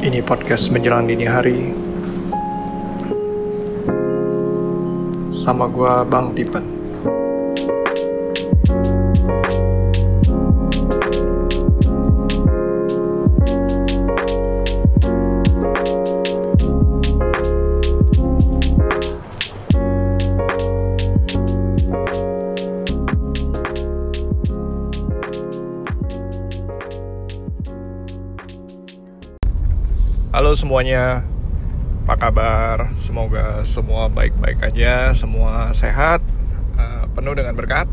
Ini podcast menjelang dini hari. Sama gua Bang Tipen Halo semuanya. Apa kabar? Semoga semua baik-baik aja Semua sehat eh, Penuh dengan berkat.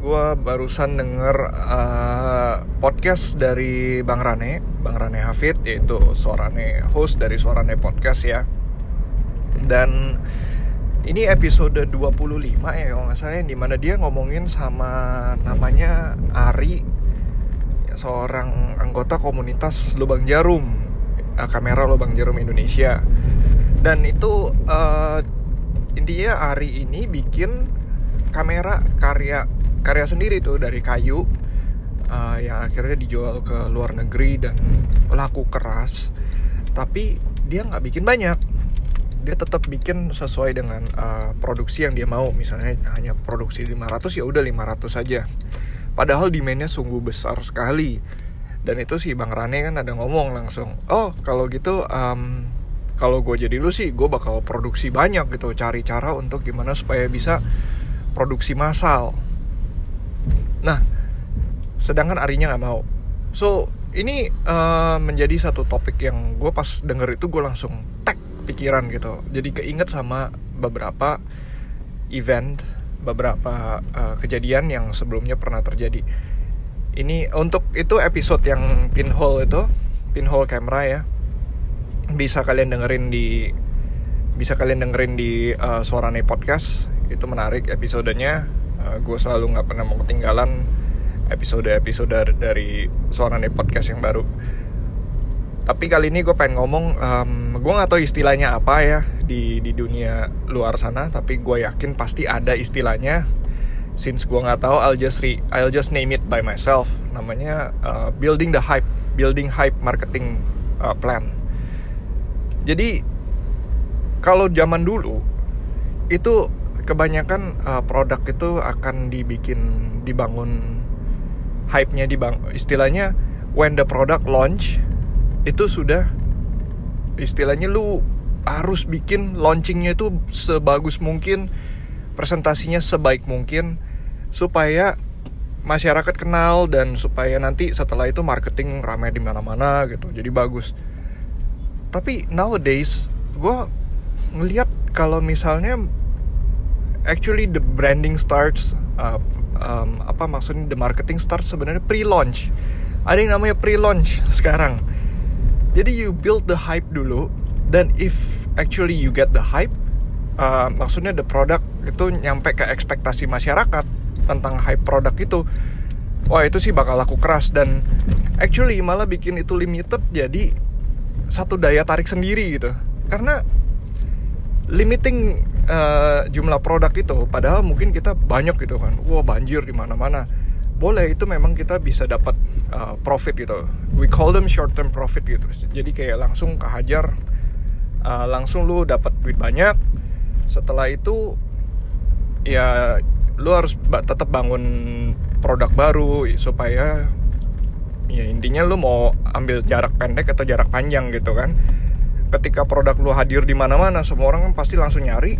Gua barusan denger eh, podcast dari Bang Rane Bang Rane Hafid Yaitu Suarane host dari Suarane Podcast ya. Dan ini episode 25 ya kalau nggak salah Di mana dia ngomongin sama namanya Ari seorang anggota komunitas Lubang Jarum uh, kamera Lubang Jarum Indonesia. Dan itu uh, intinya Ari ini bikin kamera karya karya sendiri tuh dari kayu uh, yang akhirnya dijual ke luar negeri dan laku keras. Tapi dia nggak bikin banyak. Dia tetap bikin sesuai dengan uh, produksi yang dia mau. Misalnya hanya produksi 500 ya udah 500 saja. Padahal demandnya sungguh besar sekali Dan itu si Bang Rane kan ada ngomong langsung Oh kalau gitu um, Kalau gue jadi lu sih gue bakal produksi banyak gitu Cari cara untuk gimana supaya bisa produksi massal. Nah sedangkan Arinya nggak mau. So ini uh, menjadi satu topik yang gue pas denger itu gue langsung tag pikiran gitu. Jadi keinget sama beberapa event beberapa uh, kejadian yang sebelumnya pernah terjadi. Ini untuk itu episode yang pinhole itu, pinhole camera ya. Bisa kalian dengerin di bisa kalian dengerin di uh, Suarane Podcast. Itu menarik episodenya. Uh, gue selalu nggak pernah mau ketinggalan episode-episode dari Suarane Podcast yang baru. Tapi kali ini gue pengen ngomong, um, gue nggak tahu istilahnya apa ya di di dunia luar sana, tapi gue yakin pasti ada istilahnya. Since gue nggak tahu, I'll just re, I'll just name it by myself. Namanya uh, building the hype, building hype marketing uh, plan. Jadi kalau zaman dulu itu kebanyakan uh, produk itu akan dibikin dibangun hype-nya dibang istilahnya when the product launch itu sudah istilahnya lu harus bikin launchingnya itu sebagus mungkin presentasinya sebaik mungkin supaya masyarakat kenal dan supaya nanti setelah itu marketing ramai di mana-mana gitu. Jadi bagus. Tapi nowadays gue ngelihat kalau misalnya actually the branding starts uh, um, apa maksudnya the marketing starts sebenarnya pre-launch. Ada yang namanya pre-launch sekarang. Jadi you build the hype dulu dan if actually you get the hype uh, maksudnya the product itu nyampe ke ekspektasi masyarakat tentang hype produk itu. Wah itu sih bakal laku keras dan actually malah bikin itu limited jadi satu daya tarik sendiri gitu. Karena limiting uh, jumlah produk itu padahal mungkin kita banyak gitu kan. Wah banjir di mana-mana. Boleh itu memang kita bisa dapat uh, profit gitu. We call them short term profit gitu. Jadi kayak langsung kehajar uh, langsung lu dapat duit banyak. Setelah itu ya lu harus ba tetap bangun produk baru supaya ya intinya lu mau ambil jarak pendek atau jarak panjang gitu kan. Ketika produk lu hadir di mana-mana semua orang kan pasti langsung nyari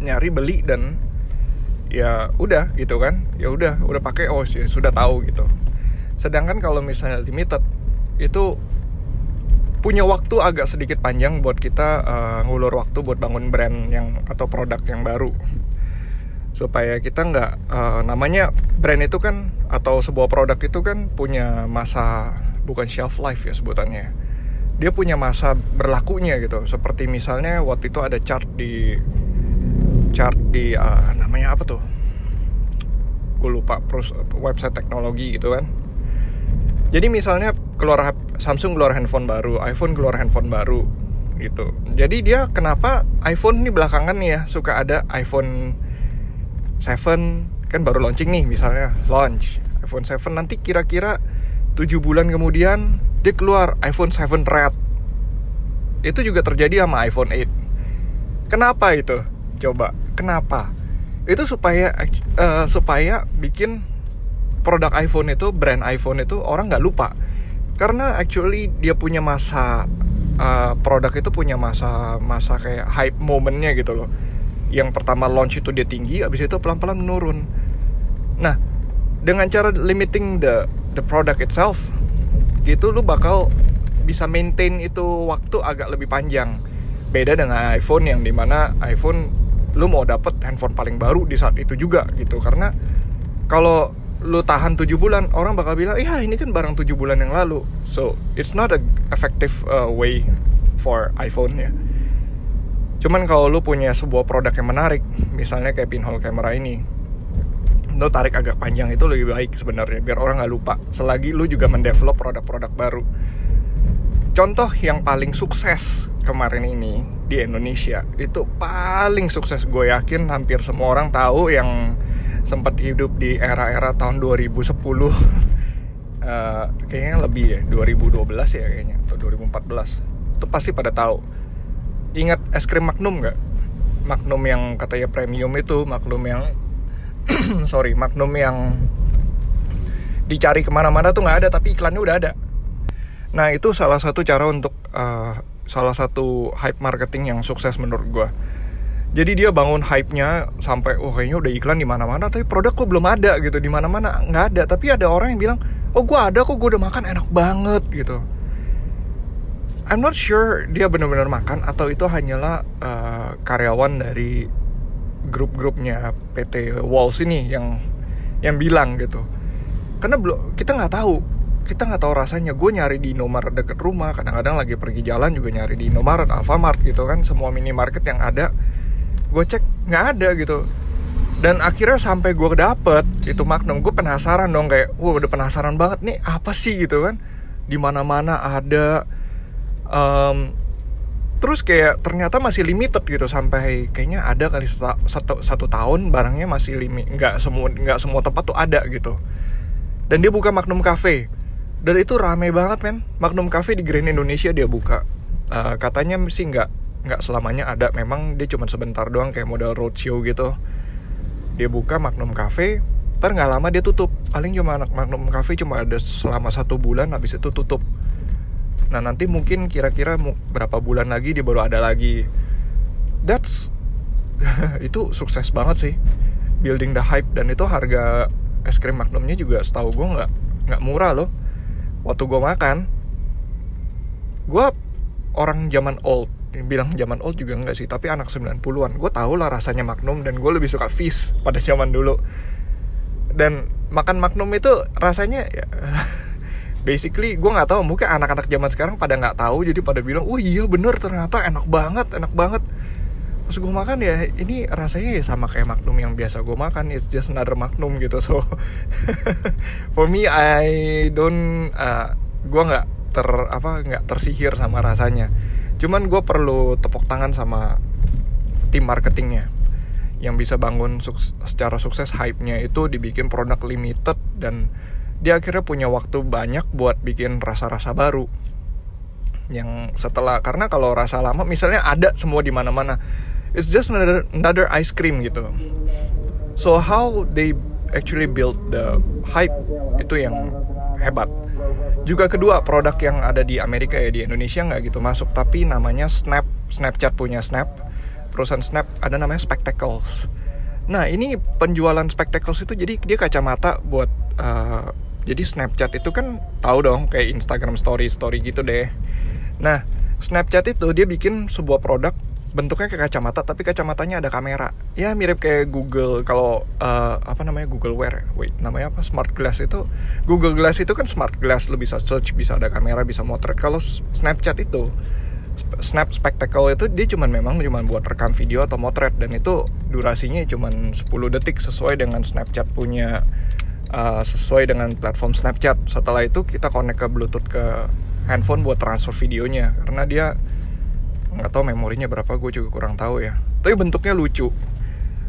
nyari beli dan ya udah gitu kan. Ya udah udah pakai oh ya sudah tahu gitu. Sedangkan kalau misalnya limited itu punya waktu agak sedikit panjang buat kita uh, ngulur waktu buat bangun brand yang atau produk yang baru. Supaya kita nggak uh, namanya brand itu kan atau sebuah produk itu kan punya masa bukan shelf life ya sebutannya. Dia punya masa berlakunya gitu. Seperti misalnya waktu itu ada chart di chart di uh, namanya apa tuh? Gue lupa website teknologi gitu kan. Jadi misalnya keluar Samsung keluar handphone baru iPhone keluar handphone baru gitu. Jadi dia kenapa iPhone ini belakangan nih ya suka ada iPhone 7 kan baru launching nih misalnya launch iPhone 7 nanti kira-kira 7 bulan kemudian dia keluar iPhone 7 Red. Itu juga terjadi sama iPhone 8 kenapa itu? Coba kenapa? Itu supaya uh, supaya bikin produk iPhone itu brand iPhone itu orang nggak lupa karena actually dia punya masa uh, produk itu punya masa masa kayak hype momennya gitu loh. Yang pertama launch itu dia tinggi abis itu pelan-pelan menurun. Nah dengan cara limiting the the product itself gitu lu bakal bisa maintain itu waktu agak lebih panjang. Beda dengan iPhone yang di mana iPhone lu mau dapet handphone paling baru di saat itu juga gitu. Karena kalau lu tahan 7 bulan orang bakal bilang iya ini kan barang 7 bulan yang lalu. So it's not a effective uh, way for iPhone ya. Cuman kalau lu punya sebuah produk yang menarik misalnya kayak pinhole camera ini lu tarik agak panjang itu lebih baik sebenarnya biar orang nggak lupa. Selagi lu juga mendevelop produk-produk baru. Contoh yang paling sukses kemarin ini di Indonesia itu paling sukses gue yakin hampir semua orang tahu yang sempat hidup di era-era tahun 2010 uh, eh, kayaknya lebih ya 2012 ya kayaknya atau 2014 itu pasti pada tahu. Ingat es krim Magnum nggak? Magnum yang katanya premium itu Magnum yang sorry Magnum yang dicari ke mana-mana tuh nggak ada tapi iklannya udah ada. Nah itu salah satu cara untuk uh, salah satu hype marketing yang sukses menurut gue jadi dia bangun hype-nya sampai oh kayaknya udah iklan di mana-mana tapi produk kok belum ada gitu. Di mana-mana nggak ada. Tapi ada orang yang bilang oh gue ada kok gue udah makan enak banget gitu. I'm not sure dia benar-benar makan atau itu hanyalah uh, karyawan dari grup-grupnya PT Walls ini yang yang bilang gitu. Karena belum kita nggak tahu. Kita nggak tahu rasanya. Gue nyari di Indomaret deket rumah kadang-kadang lagi pergi jalan juga nyari di Indomaret Alfamart gitu kan. Semua minimarket yang ada gue cek nggak ada gitu. Dan akhirnya sampai gue dapet itu Magnum gue penasaran dong kayak wah udah penasaran banget nih apa sih? gitu kan. Di mana mana ada. Um, terus kayak ternyata masih limited gitu sampai kayaknya ada kali satu, satu, satu tahun barangnya masih limit nggak semua nggak semua tempat tuh ada gitu. Dan dia buka Magnum Cafe. Dan itu rame banget men. Magnum Cafe di Grand Indonesia dia buka. Uh, katanya sih nggak nggak selamanya ada. Memang dia cuma sebentar doang kayak model roadshow gitu. Dia buka Magnum Cafe ntar nggak lama dia tutup. Paling cuma anak Magnum Cafe cuma ada selama satu bulan habis itu tutup. Nah nanti mungkin kira-kira berapa bulan lagi dia baru ada lagi. That's itu sukses banget sih. Building the hype dan itu harga es krim Magnumnya juga setahu gue nggak nggak murah loh. Waktu gue makan gue orang zaman old bilang zaman old juga enggak sih tapi anak 90-an gue tau lah rasanya Magnum dan gue lebih suka Fizz pada zaman dulu. Dan makan Magnum itu rasanya ya basically gue nggak tahu mungkin anak-anak zaman sekarang pada nggak tahu jadi pada bilang oh iya bener ternyata enak banget enak banget. Pas gue makan ya ini rasanya ya sama kayak Magnum yang biasa gue makan it's just another Magnum gitu. So for me I don't uh, gue nggak ter apa nggak tersihir sama rasanya cuman gue perlu tepuk tangan sama tim marketingnya yang bisa bangun sukses, secara sukses hype-nya itu dibikin produk limited dan dia akhirnya punya waktu banyak buat bikin rasa-rasa baru. Yang setelah karena kalau rasa lama misalnya ada semua di mana-mana it's just another another ice cream gitu. So how they actually build the hype itu yang hebat. Juga kedua produk yang ada di Amerika ya di Indonesia nggak gitu masuk tapi namanya Snap Snapchat punya Snap. Perusahaan Snap ada namanya Spectacles. Nah ini penjualan Spectacles itu jadi dia kacamata buat uh, jadi Snapchat itu kan tahu dong kayak Instagram Story Story gitu deh. Nah Snapchat itu dia bikin sebuah produk bentuknya kayak kacamata tapi kacamatanya ada kamera. Ya mirip kayak Google kalau uh, apa namanya Google Wear. Wait namanya apa? Smart glass itu. Google Glass itu kan smart glass lo bisa search bisa ada kamera bisa motret. Kalau Snapchat itu Snap Spectacle itu dia cuman memang cuma buat rekam video atau motret. Dan itu durasinya cuma 10 detik sesuai dengan Snapchat punya uh, sesuai dengan platform Snapchat. Setelah itu kita connect ke Bluetooth ke handphone buat transfer videonya. Karena dia nggak tahu memorinya berapa gue juga kurang tahu ya. Tapi bentuknya lucu.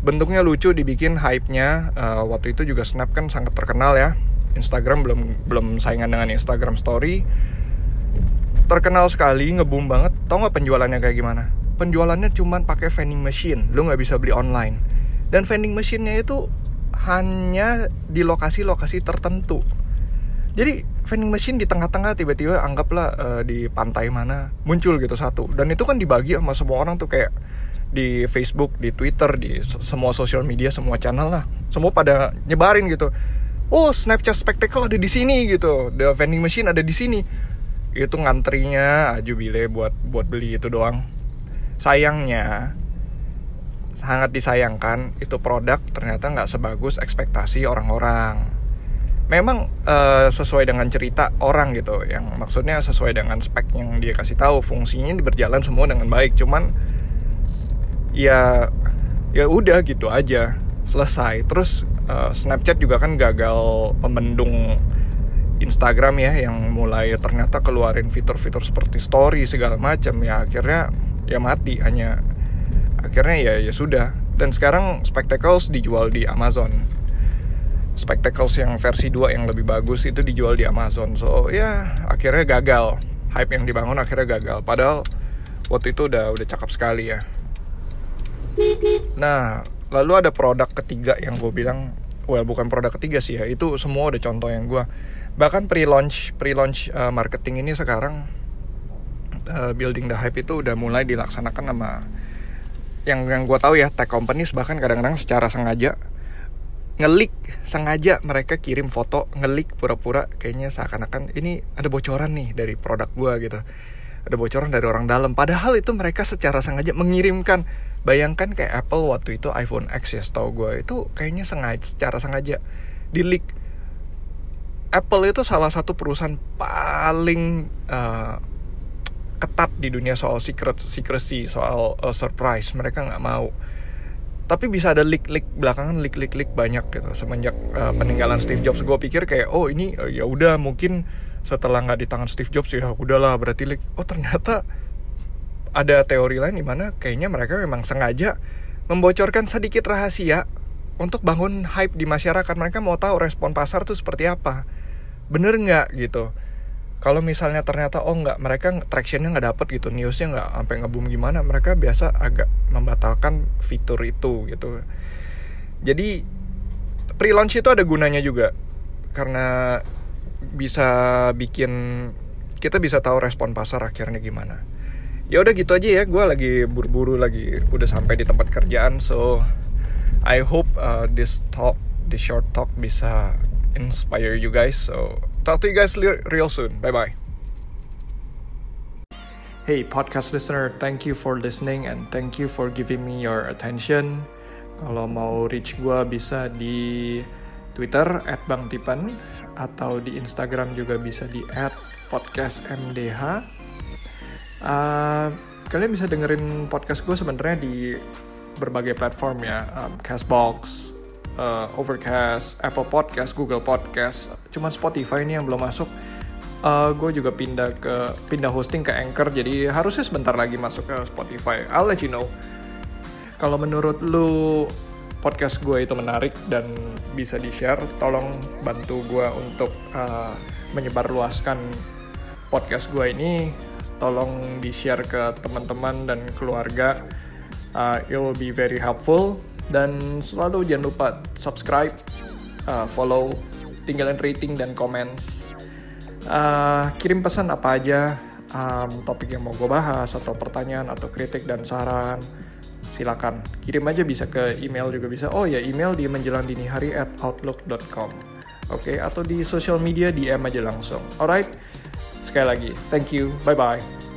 Bentuknya lucu dibikin hype-nya uh, waktu itu juga Snap kan sangat terkenal ya. Instagram belum belum saingan dengan Instagram Story. Terkenal sekali ngebum banget. Tau nggak penjualannya kayak gimana? Penjualannya cuman pakai vending machine. Lu nggak bisa beli online. Dan vending machine-nya itu hanya di lokasi-lokasi tertentu. Jadi vending machine di tengah-tengah tiba-tiba anggaplah uh, di pantai mana muncul gitu satu dan itu kan dibagi sama semua orang tuh kayak di Facebook, di Twitter, di semua sosial media, semua channel lah. Semua pada nyebarin gitu. Oh, Snapchat Spectacle ada di sini gitu. The vending machine ada di sini. Itu ngantrinya aju bile buat buat beli itu doang. Sayangnya sangat disayangkan itu produk ternyata nggak sebagus ekspektasi orang-orang. Memang uh, sesuai dengan cerita orang gitu, yang maksudnya sesuai dengan spek yang dia kasih tahu, fungsinya berjalan semua dengan baik. Cuman ya ya udah gitu aja selesai. Terus uh, Snapchat juga kan gagal membendung Instagram ya yang mulai ternyata keluarin fitur-fitur seperti story segala macam. Ya akhirnya ya mati hanya akhirnya ya ya sudah. Dan sekarang Spectacles dijual di Amazon Spectacles yang versi 2 yang lebih bagus itu dijual di Amazon. So ya akhirnya gagal. Hype yang dibangun akhirnya gagal. Padahal waktu itu udah udah cakep sekali ya. Nah, lalu ada produk ketiga yang gue bilang, well bukan produk ketiga sih ya, itu semua udah contoh yang gue. Bahkan pre-launch, pre-launch uh, marketing ini sekarang uh, building the hype itu udah mulai dilaksanakan sama yang yang gue tahu ya tech companies. Bahkan kadang-kadang secara sengaja ngelik sengaja mereka kirim foto ngelik pura-pura kayaknya seakan-akan ini ada bocoran nih dari produk gue gitu. Ada bocoran dari orang dalam. Padahal itu mereka secara sengaja mengirimkan. Bayangkan kayak Apple waktu itu iPhone X ya setahu gue itu kayaknya sengaja secara sengaja di leak Apple itu salah satu perusahaan paling uh, ketat di dunia soal secret secrecy soal uh, surprise. Mereka nggak mau tapi bisa ada leak-leak belakangan leak-leak-leak banyak gitu semenjak uh, peninggalan Steve Jobs gue pikir kayak oh ini uh, ya udah mungkin setelah nggak di tangan Steve Jobs ya udahlah berarti leak oh ternyata ada teori lain di mana kayaknya mereka memang sengaja membocorkan sedikit rahasia untuk bangun hype di masyarakat. Mereka mau tahu respon pasar tuh seperti apa. Bener nggak gitu? Kalau misalnya ternyata oh nggak, mereka tractionnya nggak dapet gitu, newsnya nggak sampai ngebum gimana, mereka biasa agak membatalkan fitur itu gitu. Jadi pre-launch itu ada gunanya juga karena bisa bikin kita bisa tahu respon pasar akhirnya gimana ya udah gitu aja ya gue lagi buru-buru lagi udah sampai di tempat kerjaan so I hope uh, this talk this short talk bisa inspire you guys so talk to you guys real soon. Bye bye. Hey podcast listener, thank you for listening and thank you for giving me your attention. Kalau mau reach gue bisa di Twitter @bangtipan atau di Instagram juga bisa di @podcastmdh. Uh, kalian bisa dengerin podcast gue sebenarnya di berbagai platform ya, um, Castbox, uh, Overcast, Apple Podcast, Google Podcast. Cuman Spotify ini yang belum masuk. Uh, gue juga pindah ke pindah hosting ke Anchor, jadi harusnya sebentar lagi masuk ke Spotify. I'll let you know. Kalau menurut lu podcast gue itu menarik dan bisa di share, tolong bantu gue untuk uh, menyebarluaskan podcast gue ini tolong di share ke teman-teman dan keluarga uh, it will be very helpful dan selalu jangan lupa subscribe uh, follow tinggalin rating dan comments uh, kirim pesan apa aja um, topik yang mau gue bahas atau pertanyaan atau kritik dan saran silakan kirim aja bisa ke email juga bisa oh ya email di menjelang dini hari at outlook.com oke okay? atau di social media DM aja langsung alright Sekali lagi, thank you, bye-bye. thank